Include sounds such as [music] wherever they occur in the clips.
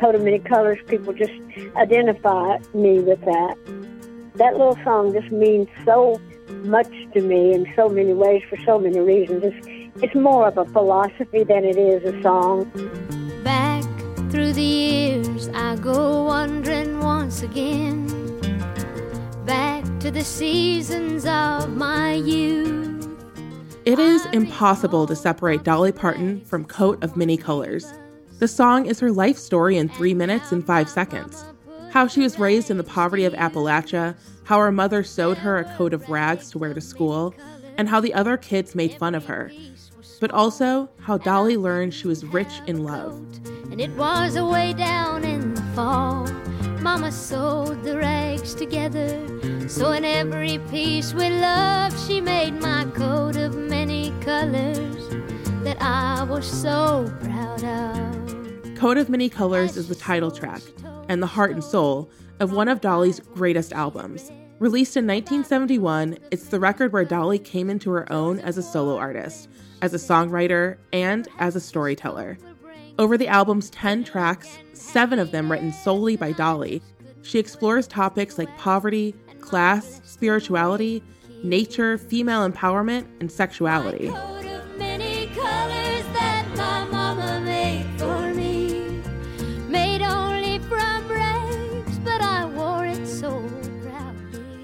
coat of many colors, people just identify me with that. That little song just means so much to me in so many ways for so many reasons. It's, it's more of a philosophy than it is a song. Back through the years, I go wandering once again. Back to the seasons of my youth. It is impossible to separate Dolly Parton from Coat of Many Colors. The song is her life story in three minutes and five seconds. How she was raised in the poverty of Appalachia, how her mother sewed her a coat of rags to wear to school, and how the other kids made fun of her. But also how Dolly learned she was rich in love. And it was away down in the fall. Mama sewed the rags together. So in every piece with love, she made my coat of many colors that I was so proud of. Coat of Many Colors is the title track and the heart and soul of one of Dolly's greatest albums. Released in 1971, it's the record where Dolly came into her own as a solo artist, as a songwriter, and as a storyteller. Over the album's 10 tracks, seven of them written solely by Dolly, she explores topics like poverty, class, spirituality, nature, female empowerment, and sexuality.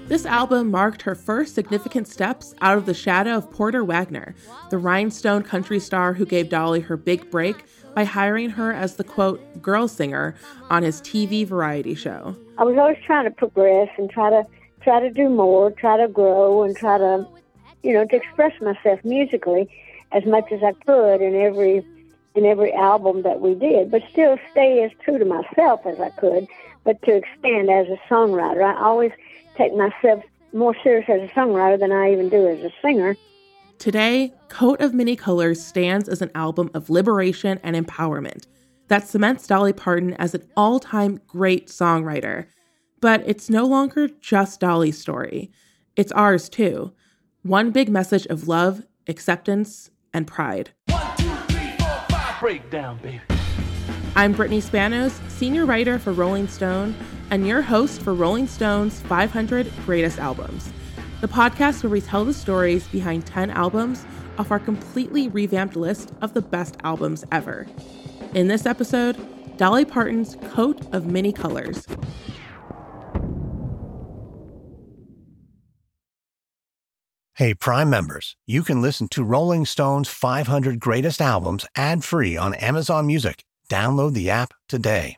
This album marked her first significant steps out of the shadow of Porter Wagoner, the rhinestone country star who gave Dolly her big break by hiring her as the quote, girl singer on his TV variety show. I was always trying to progress and try to try to do more, try to grow and try to you know, to express myself musically as much as I could in every in every album that we did, but still stay as true to myself as I could, but to expand as a songwriter. I always take myself more serious as a songwriter than I even do as a singer. Today, Coat of Many Colors stands as an album of liberation and empowerment that cements Dolly Parton as an all time great songwriter. But it's no longer just Dolly's story, it's ours too. One big message of love, acceptance, and pride. One, two, three, four, five. Breakdown, baby. I'm Brittany Spanos, senior writer for Rolling Stone, and your host for Rolling Stone's 500 Greatest Albums, the podcast where we tell the stories behind 10 albums off our completely revamped list of the best albums ever. In this episode, Dolly Parton's Coat of Many Colors. Hey, Prime members, you can listen to Rolling Stone's 500 Greatest Albums ad free on Amazon Music. Download the app today.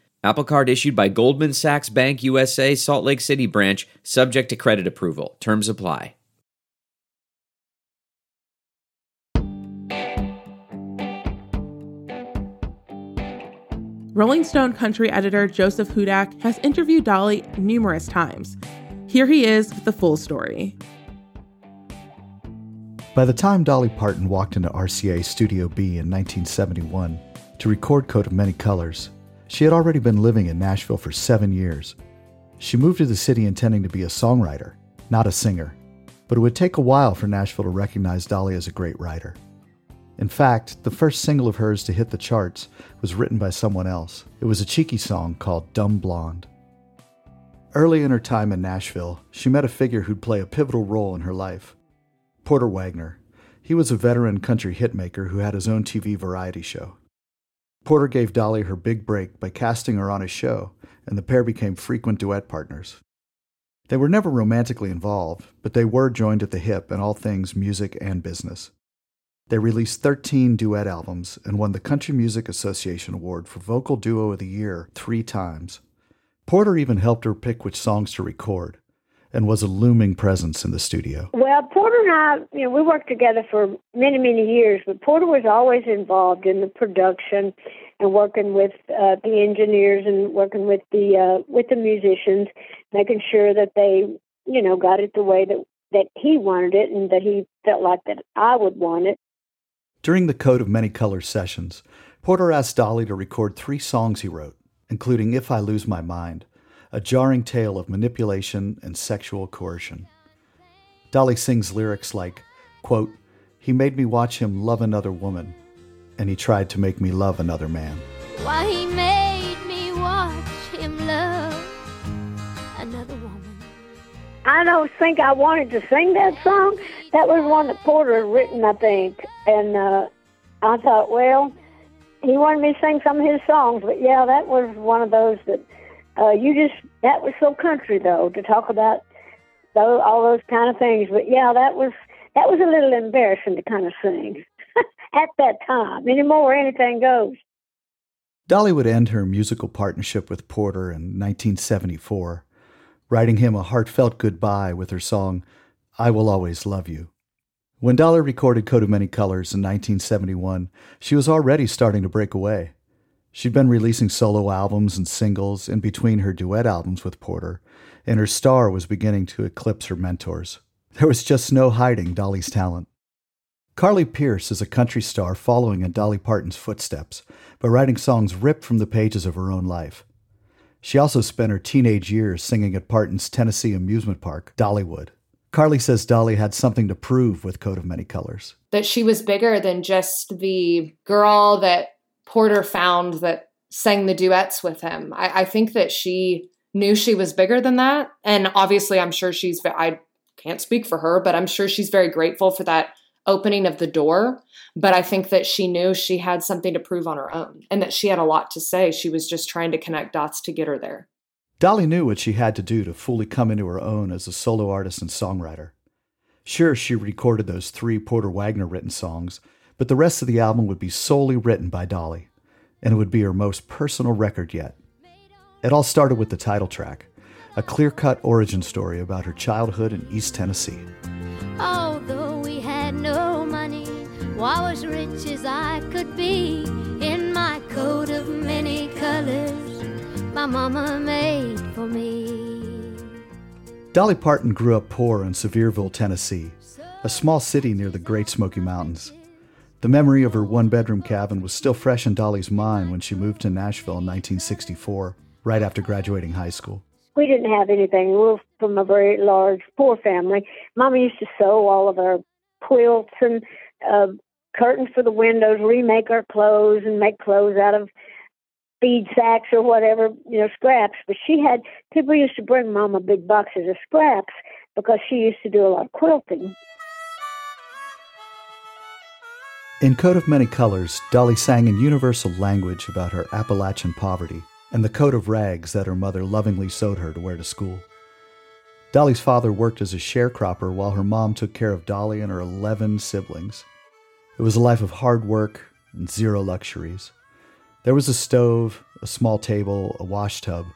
Apple Card issued by Goldman Sachs Bank USA, Salt Lake City branch, subject to credit approval. Terms apply. Rolling Stone country editor Joseph Hudak has interviewed Dolly numerous times. Here he is with the full story. By the time Dolly Parton walked into RCA Studio B in 1971 to record Coat of Many Colors, she had already been living in Nashville for seven years. She moved to the city intending to be a songwriter, not a singer, but it would take a while for Nashville to recognize Dolly as a great writer. In fact, the first single of hers to hit the charts was written by someone else. It was a cheeky song called Dumb Blonde. Early in her time in Nashville, she met a figure who'd play a pivotal role in her life Porter Wagoner. He was a veteran country hitmaker who had his own TV variety show. Porter gave Dolly her big break by casting her on his show, and the pair became frequent duet partners. They were never romantically involved, but they were joined at the hip in all things music and business. They released 13 duet albums and won the Country Music Association Award for Vocal Duo of the Year three times. Porter even helped her pick which songs to record. And was a looming presence in the studio. Well, Porter and I, you know, we worked together for many, many years, but Porter was always involved in the production and working with uh, the engineers and working with the uh, with the musicians, making sure that they, you know, got it the way that that he wanted it and that he felt like that I would want it. During the Coat of Many Colors sessions, Porter asked Dolly to record three songs he wrote, including If I Lose My Mind, a jarring tale of manipulation and sexual coercion. Dolly sings lyrics like, quote, He made me watch him love another woman, and he tried to make me love another man. Why he made me watch him love another woman. I don't think I wanted to sing that song. That was one that Porter had written, I think. And uh, I thought, well, he wanted me to sing some of his songs. But yeah, that was one of those that uh, you just, that was so country, though, to talk about those, all those kind of things. But yeah, that was, that was a little embarrassing to kind of sing [laughs] at that time. Anymore, anything goes. Dolly would end her musical partnership with Porter in 1974, writing him a heartfelt goodbye with her song, I Will Always Love You. When Dolly recorded Coat of Many Colors in 1971, she was already starting to break away. She'd been releasing solo albums and singles in between her duet albums with Porter, and her star was beginning to eclipse her mentors. There was just no hiding Dolly's talent. Carly Pearce is a country star following in Dolly Parton's footsteps, but writing songs ripped from the pages of her own life. She also spent her teenage years singing at Parton's Tennessee amusement park, Dollywood. Carly says Dolly had something to prove with Coat of Many Colors. That she was bigger than just the girl that Porter found that sang the duets with him. I, I think that she knew she was bigger than that. And obviously, I'm sure she's, I can't speak for her, but I'm sure she's very grateful for that opening of the door. But I think that she knew she had something to prove on her own and that she had a lot to say. She was just trying to connect dots to get her there. Dolly knew what she had to do to fully come into her own as a solo artist and songwriter. Sure, she recorded those three Porter Wagoner written songs, but the rest of the album would be solely written by Dolly, and it would be her most personal record yet. It all started with the title track, a clear cut origin story about her childhood in East Tennessee. Although we had no money, well, I was rich as I could be in my coat of many colors my mama made for me. Dolly Parton grew up poor in Sevierville, Tennessee, a small city near the Great Smoky Mountains. The memory of her one bedroom cabin was still fresh in Dolly's mind when she moved to Nashville in 1964, right after graduating high school. We didn't have anything. We were from a very large, poor family. Mama used to sew all of our quilts and uh, curtains for the windows, remake our clothes, and make clothes out of feed sacks or whatever, you know, scraps. But she had people used to bring Mama big boxes of scraps because she used to do a lot of quilting. In Coat of Many Colors, Dolly sang in universal language about her Appalachian poverty and the coat of rags that her mother lovingly sewed her to wear to school. Dolly's father worked as a sharecropper while her mom took care of Dolly and her 11 siblings. It was a life of hard work and zero luxuries. There was a stove, a small table, a wash tub,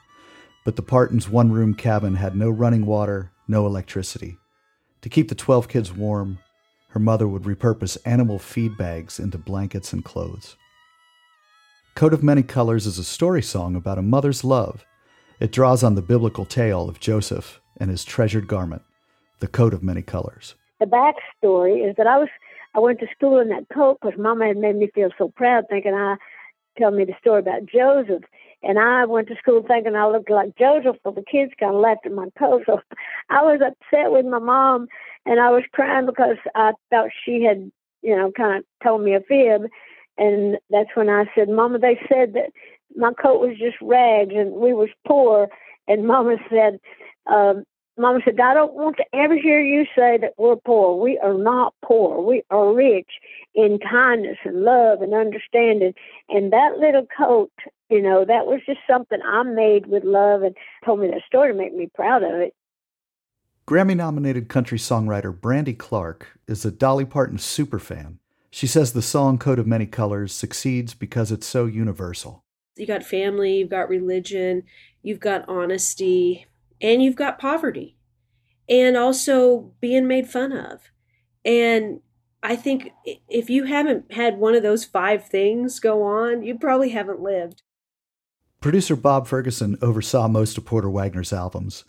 but the Partons' one room cabin had no running water, no electricity. To keep the 12 kids warm, her mother would repurpose animal feed bags into blankets and clothes. Coat of Many Colors is a story song about a mother's love. It draws on the biblical tale of Joseph and his treasured garment, the coat of many colors. The backstory is that I was I went to school in that coat because Mama had made me feel so proud, thinking I tell me the story about Joseph. And I went to school thinking I looked like Joseph, but the kids kind of laughed at my [laughs] coat. So I was upset with my mom, and I was crying because I thought she had, you know, kind of told me a fib. And that's when I said, Mama, they said that my coat was just rags and we was poor. And Mama said, um, Mama said, I don't want to ever hear you say that we're poor. We are not poor. We are rich in kindness and love and understanding. And that little coat, you know, that was just something I made with love and told me that story to make me proud of it. Grammy nominated country songwriter Brandy Clark is a Dolly Parton superfan. She says the song Coat of Many Colors succeeds because it's so universal. You got family, you've got religion, you've got honesty, and you've got poverty. and also being made fun of. And I think if you haven't had one of those five things go on, you probably haven't lived. Producer Bob Ferguson oversaw most of Porter Wagoner's albums,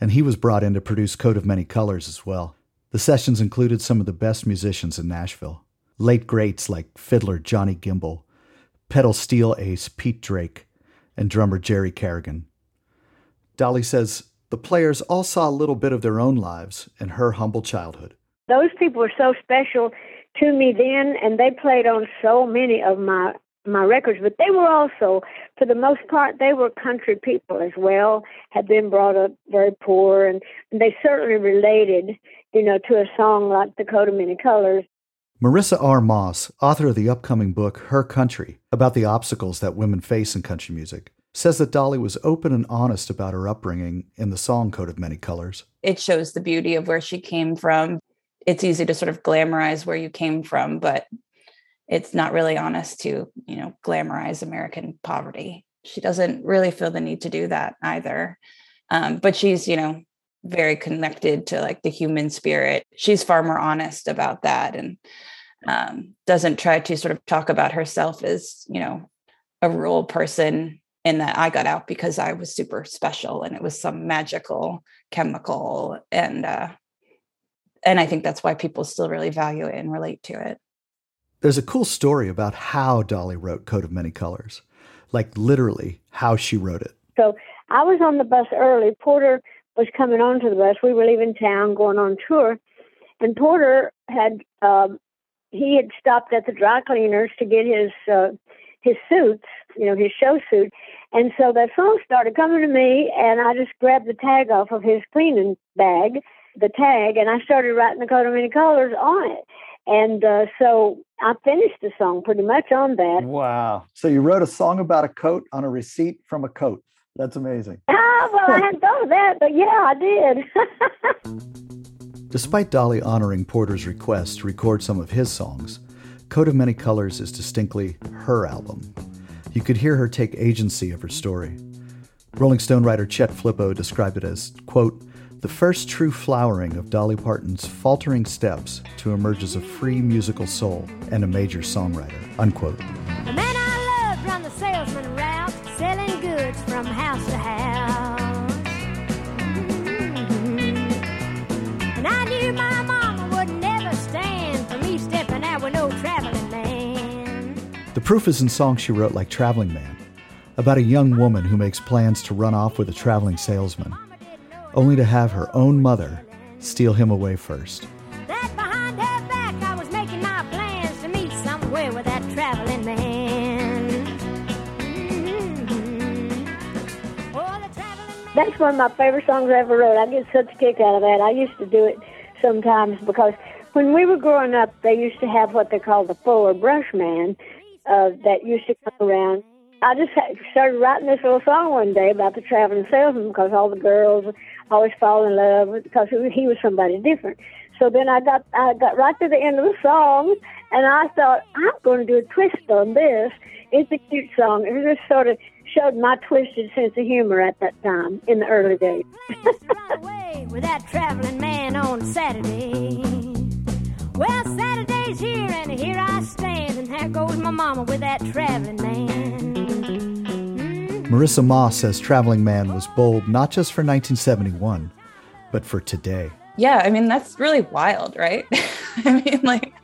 and he was brought in to produce Coat of Many Colors as well. The sessions included some of the best musicians in Nashville, late greats like fiddler Johnny Gimble, pedal steel ace Pete Drake, and drummer Jerry Carrigan. Dolly says the players all saw a little bit of their own lives in her humble childhood. Those people were so special to me then, and they played on so many of my my records, but they were also, for the most part, they were country people as well, had been brought up very poor, and, and they certainly related, you know, to a song like The Coat of Many Colors. Marissa R. Moss, author of the upcoming book Her Country, about the obstacles that women face in country music, says that Dolly was open and honest about her upbringing in the song Coat of Many Colors. It shows the beauty of where she came from. It's easy to sort of glamorize where you came from, but it's not really honest to you know glamorize american poverty. She doesn't really feel the need to do that either. Um, but she's you know very connected to like the human spirit. She's far more honest about that and um, doesn't try to sort of talk about herself as you know a rural person in that i got out because i was super special and it was some magical chemical and uh and i think that's why people still really value it and relate to it there's a cool story about how Dolly wrote Coat of Many Colors, like literally how she wrote it. So I was on the bus early. Porter was coming onto the bus. We were leaving town, going on tour, and Porter had um, he had stopped at the dry cleaners to get his uh, his suits, you know, his show suit. And so that song started coming to me, and I just grabbed the tag off of his cleaning bag, the tag, and I started writing the coat of many colors on it. And uh, so I finished the song pretty much on that. Wow. So you wrote a song about a coat on a receipt from a coat. That's amazing. [laughs] Ah, well, I hadn't thought of that, but yeah, I did. [laughs] Despite Dolly honoring Porter's request to record some of his songs, Coat of Many Colors is distinctly her album. You could hear her take agency of her story. Rolling Stone writer Chet Flippo described it as, quote, the first true flowering of Dolly Parton's faltering steps to emerge as a free musical soul and a major songwriter. Unquote. The man I loved run the salesman route, selling goods from house to house. Mm-hmm. And I knew my mama would never stand for me stepping out with no traveling man. The proof is in songs she wrote like Traveling Man, about a young woman who makes plans to run off with a traveling salesman only to have her own mother steal him away first. That behind her back, I was making my plans to meet somewhere with that traveling man. That's one of my favorite songs I ever wrote. I get such a kick out of that. I used to do it sometimes because when we were growing up, they used to have what they called the Fuller Brush Man uh, that used to come around. I just started writing this little song one day about the traveling salesman because all the girls always fall in love because he was somebody different. So then I got I got right to the end of the song, and I thought I'm going to do a twist on this. It's a cute song. It just sort of showed my twisted sense of humor at that time in the early days. [laughs] with that traveling man on Saturday. Well, Saturday's here, and here I stand, and there goes my mama with that traveling man. Mm-hmm. Marissa Moss says Traveling Man was bold not just for 1971, but for today. Yeah, I mean, that's really wild, right? [laughs] I mean, like,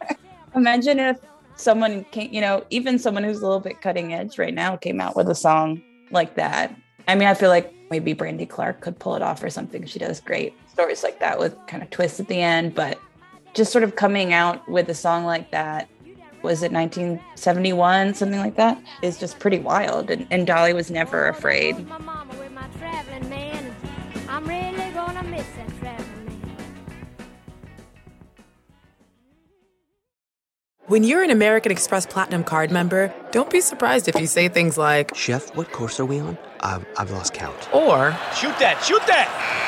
imagine if someone came, you know, even someone who's a little bit cutting edge right now came out with a song like that. I mean, I feel like maybe Brandy Clark could pull it off or something. She does great stories like that with kind of twists at the end, but just sort of coming out with a song like that was it 1971 something like that is just pretty wild and, and dolly was never afraid when you're an American Express Platinum card member, don't be surprised if you say things like, Chef, what course are we on? I've, I've lost count. Or, Shoot that, shoot that!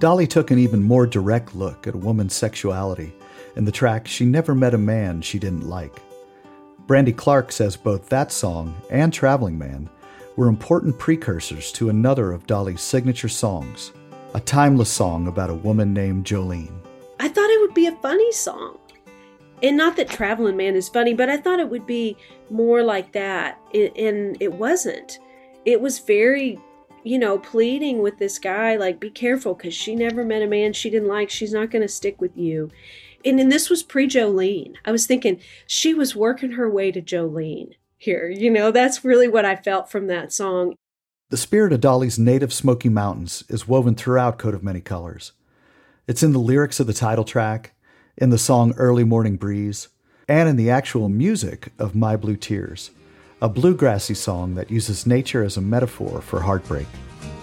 Dolly took an even more direct look at a woman's sexuality in the track She Never Met a Man She Didn't Like. Brandy Clark says both that song and Traveling Man were important precursors to another of Dolly's signature songs, a timeless song about a woman named Jolene. I thought it would be a funny song. And not that Traveling Man is funny, but I thought it would be more like that. And it wasn't. It was very you know, pleading with this guy, like, be careful because she never met a man she didn't like. She's not going to stick with you. And, this was pre Jolene. I was thinking she was working her way to Jolene here. You know, that's really what I felt from that song. The spirit of Dolly's native Smoky Mountains is woven throughout Coat of Many Colors. It's in the lyrics of the title track, in the song Early Morning Breeze, and in the actual music of My Blue Tears a bluegrassy song that uses nature as a metaphor for heartbreak.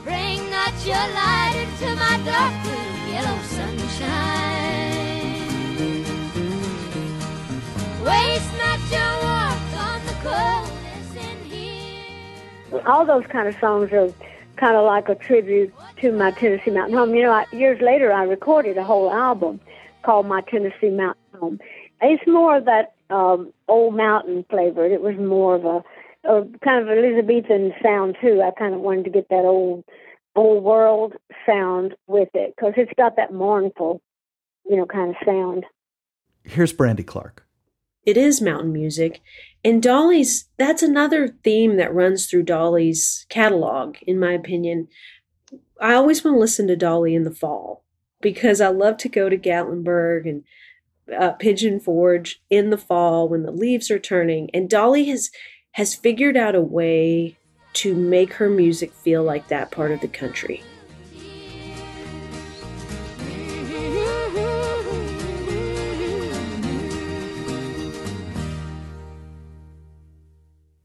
Bring not your light into my dark blue yellow sunshine. Waste not your warmth on the coldness in here. All those kind of songs are kind of like a tribute to my Tennessee Mountain Home. You know, I, years later, I recorded a whole album called My Tennessee Mountain Home. It's more of that um, old mountain flavored. It was more of a, a kind of Elizabethan sound too. I kind of wanted to get that old old world sound with it because it's got that mournful, you know, kind of sound. Here's Brandy Clark. It is mountain music. And Dolly's, that's another theme that runs through Dolly's catalog, in my opinion. I always want to listen to Dolly in the fall because I love to go to Gatlinburg and uh, Pigeon Forge in the fall when the leaves are turning, and Dolly has has figured out a way to make her music feel like that part of the country.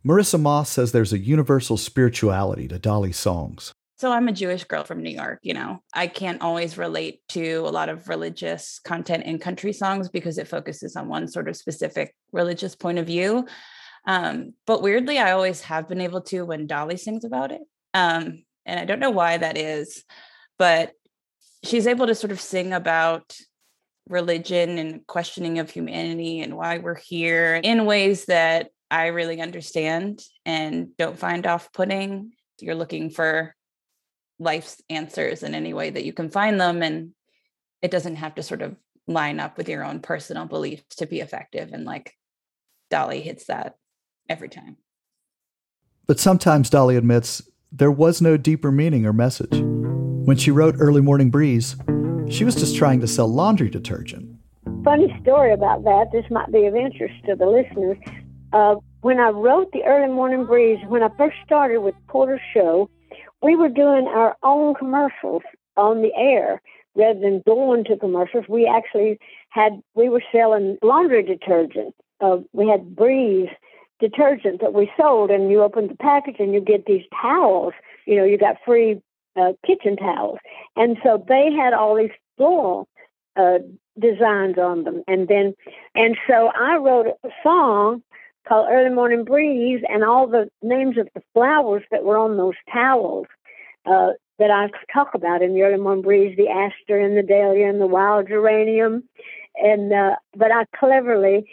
Marissa Moss says there's a universal spirituality to Dolly's songs. So I'm a Jewish girl from New York, you know. I can't always relate to a lot of religious content in country songs because it focuses on one sort of specific religious point of view. Um, but weirdly, I always have been able to when Dolly sings about it. Um, and I don't know why that is, but she's able to sort of sing about religion and questioning of humanity and why we're here in ways that I really understand and don't find off putting. You're looking for life's answers in any way that you can find them and it doesn't have to sort of line up with your own personal beliefs to be effective and like dolly hits that every time. But sometimes dolly admits there was no deeper meaning or message. When she wrote early morning breeze she was just trying to sell laundry detergent. Funny story about that. This might be of interest to the listeners. Uh, when i wrote the early morning breeze when i first started with Porter show we were doing our own commercials on the air rather than going to commercials. We actually had we were selling laundry detergent. Uh, we had Breeze detergent that we sold, and you open the package and you get these towels. You know, you got free uh, kitchen towels, and so they had all these floral uh, designs on them, and then and so I wrote a song called Early Morning Breeze, and all the names of the flowers that were on those towels uh, that I talk about in the Early Morning Breeze, the aster and the dahlia and the wild geranium. And uh, but I cleverly,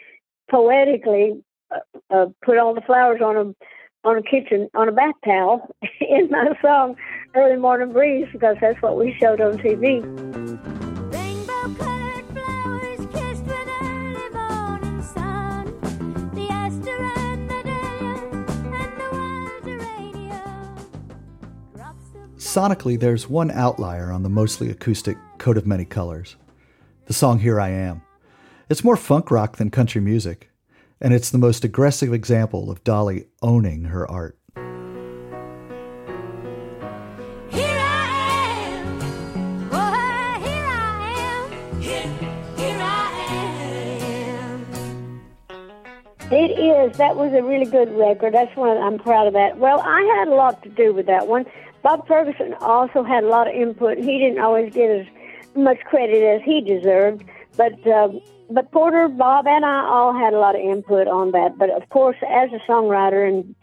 poetically, uh, uh, put all the flowers on a on a kitchen on a bath towel [laughs] in my song Early Morning Breeze because that's what we showed on TV. Sonically, there's one outlier on the mostly acoustic Coat of Many Colors the song Here I Am. It's more funk rock than country music, and it's the most aggressive example of Dolly owning her art. Here I am! Oh, here I am. It is. That was a really good record. That's one. I'm proud of that. Well, I had a lot to do with that one. Bob Ferguson also had a lot of input. He didn't always get as much credit as he deserved, but uh, but Porter, Bob, and I all had a lot of input on that. But of course, as a songwriter and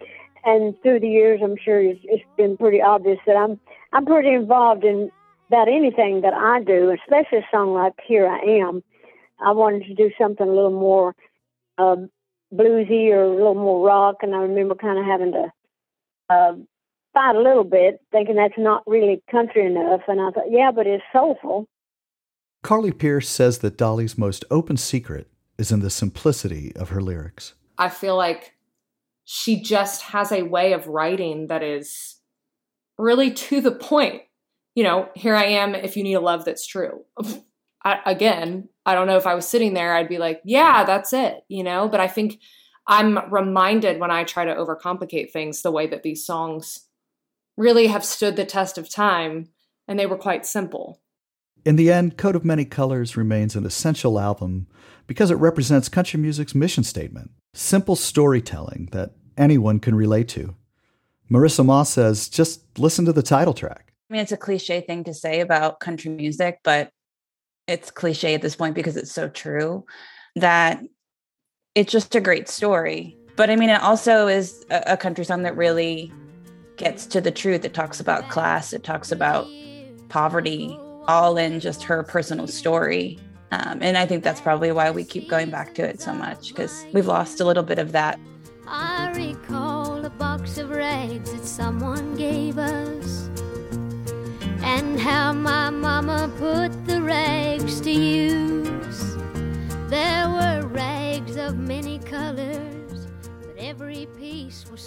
and through the years, I'm sure it's, it's been pretty obvious that I'm I'm pretty involved in about anything that I do, especially a song like "Here I Am." I wanted to do something a little more um, bluesy or a little more rock, and I remember kind of having to uh, fight a little bit, thinking that's not really country enough. And I thought, yeah, but it's soulful. Carly Pearce says that Dolly's most open secret is in the simplicity of her lyrics. I feel like she just has a way of writing that is really to the point. You know, here I am if you need a love that's true. [laughs] I, again, I don't know if I was sitting there, I'd be like, yeah, that's it, you know? But I think I'm reminded when I try to overcomplicate things the way that these songs really have stood the test of time and they were quite simple. In the end, Coat of Many Colors remains an essential album because it represents country music's mission statement simple storytelling that anyone can relate to. Marissa Moss says, just listen to the title track. I mean, it's a cliche thing to say about country music, but it's cliche at this point because it's so true that it's just a great story. But I mean, it also is a, a country song that really gets to the truth. It talks about class, it talks about poverty, all in just her personal story. Um, and I think that's probably why we keep going back to it so much because we've lost a little bit of that. I recall a box of rags that someone gave us and how my mama put the rags to use. There were rags of many colors,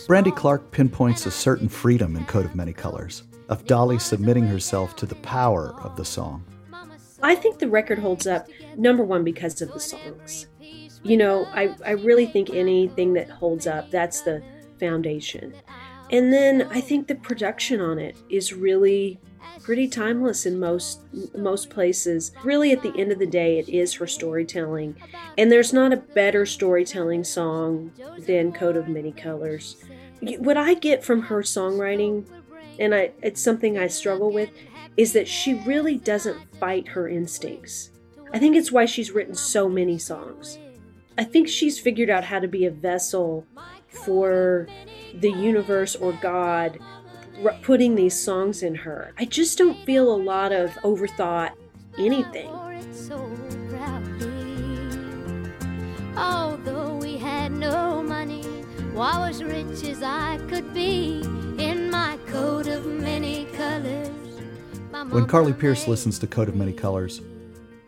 Brandy Clark pinpoints a certain freedom in Coat of Many Colors, of Dolly submitting herself to the power of the song. I think the record holds up, number one, because of the songs. You know, I, I really think anything that holds up, that's the foundation. And then I think the production on it is really pretty timeless in most most places. Really at the end of the day it is her storytelling. And there's not a better storytelling song than Coat of Many Colors. What I get from her songwriting and I, it's something I struggle with is that she really doesn't fight her instincts. I think it's why she's written so many songs. I think she's figured out how to be a vessel for the universe or God putting these songs in her. I just don't feel a lot of overthought anything. Although we had no money, why was rich as I could be in my coat of many colors. When Carly Pearce listens to Coat of Many Colors,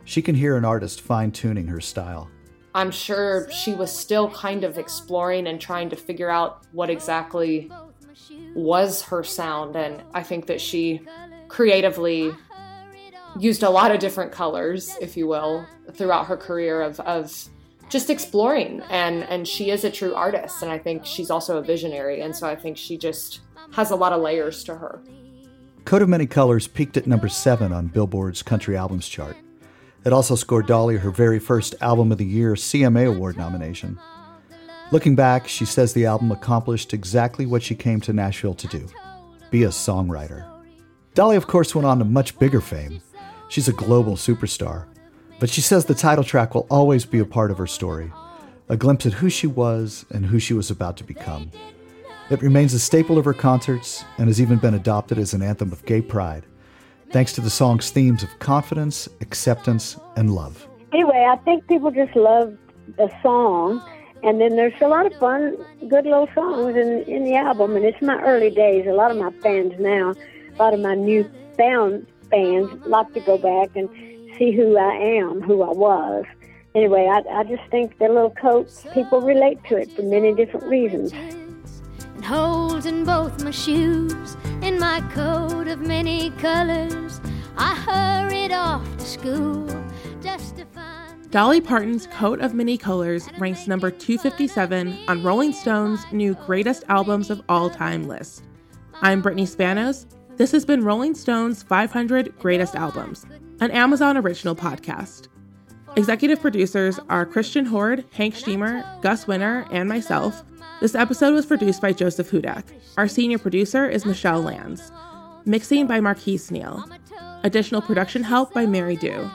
she can hear an artist fine tuning her style. I'm sure she was still kind of exploring and trying to figure out what exactly was her sound. And I think that she creatively used a lot of different colors, if you will, throughout her career of, of just exploring. And, and she is a true artist. And I think she's also a visionary. And so I think she just has a lot of layers to her. Coat of Many Colors peaked at number seven on Billboard's Country Albums chart. It also scored Dolly her very first Album of the Year CMA Award nomination. Looking back, she says the album accomplished exactly what she came to Nashville to do be a songwriter. Dolly, of course, went on to much bigger fame. She's a global superstar. But she says the title track will always be a part of her story, a glimpse at who she was and who she was about to become. It remains a staple of her concerts and has even been adopted as an anthem of gay pride, thanks to the song's themes of confidence, acceptance, and love. Anyway, I think people just love the song and then there's a lot of fun, good little songs in, in the album. And it's my early days. A lot of my fans now, a lot of my new found fans like to go back and see who I am, who I was. Anyway, I, I just think the little coat, people relate to it for many different reasons. and holes in both my shoes. In my coat of many colors, I hurried off to school just to. Dolly Parton's Coat of Many Colors ranks number 257 on Rolling Stone's new Greatest Albums of All Time list. I'm Brittany Spanos. This has been Rolling Stone's 500 Greatest Albums, an Amazon original podcast. Executive producers are Christian Hoard, Hank Shteamer, Gus Wenner, and myself. This episode was produced by Joseph Hudak. Our senior producer is Michelle Lands. Mixing by Marquise Neal. Additional production help by Mary Dew.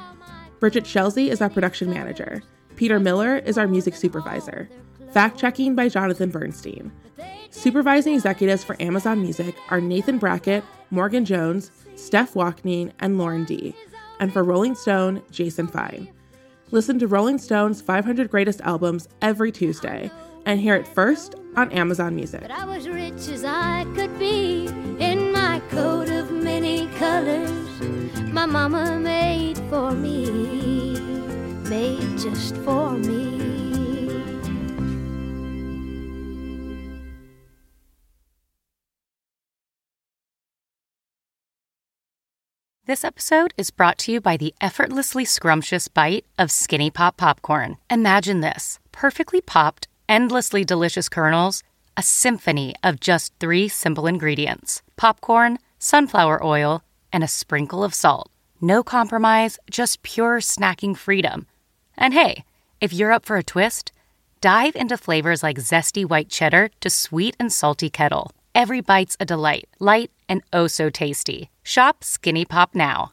Bridget Shelsey is our production manager. Peter Miller is our music supervisor. Fact checking by Jonathan Bernstein. Supervising executives for Amazon Music are Nathan Brackett, Morgan Jones, Steph Walkney, and Lauren D. And for Rolling Stone, Jason Fine. Listen to Rolling Stone's 500 Greatest Albums every Tuesday and hear it first on Amazon Music. But I was rich as I could be in my coat of many colors. My mama made for me, just for me. This episode is brought to you by the effortlessly scrumptious bite of Skinny Pop Popcorn. Imagine this perfectly popped, endlessly delicious kernels, a symphony of just three simple ingredients popcorn, sunflower oil, and a sprinkle of salt. No compromise, just pure snacking freedom. And hey, if you're up for a twist, dive into flavors like zesty white cheddar to sweet and salty kettle. Every bite's a delight, light and oh so tasty. Shop Skinny Pop now.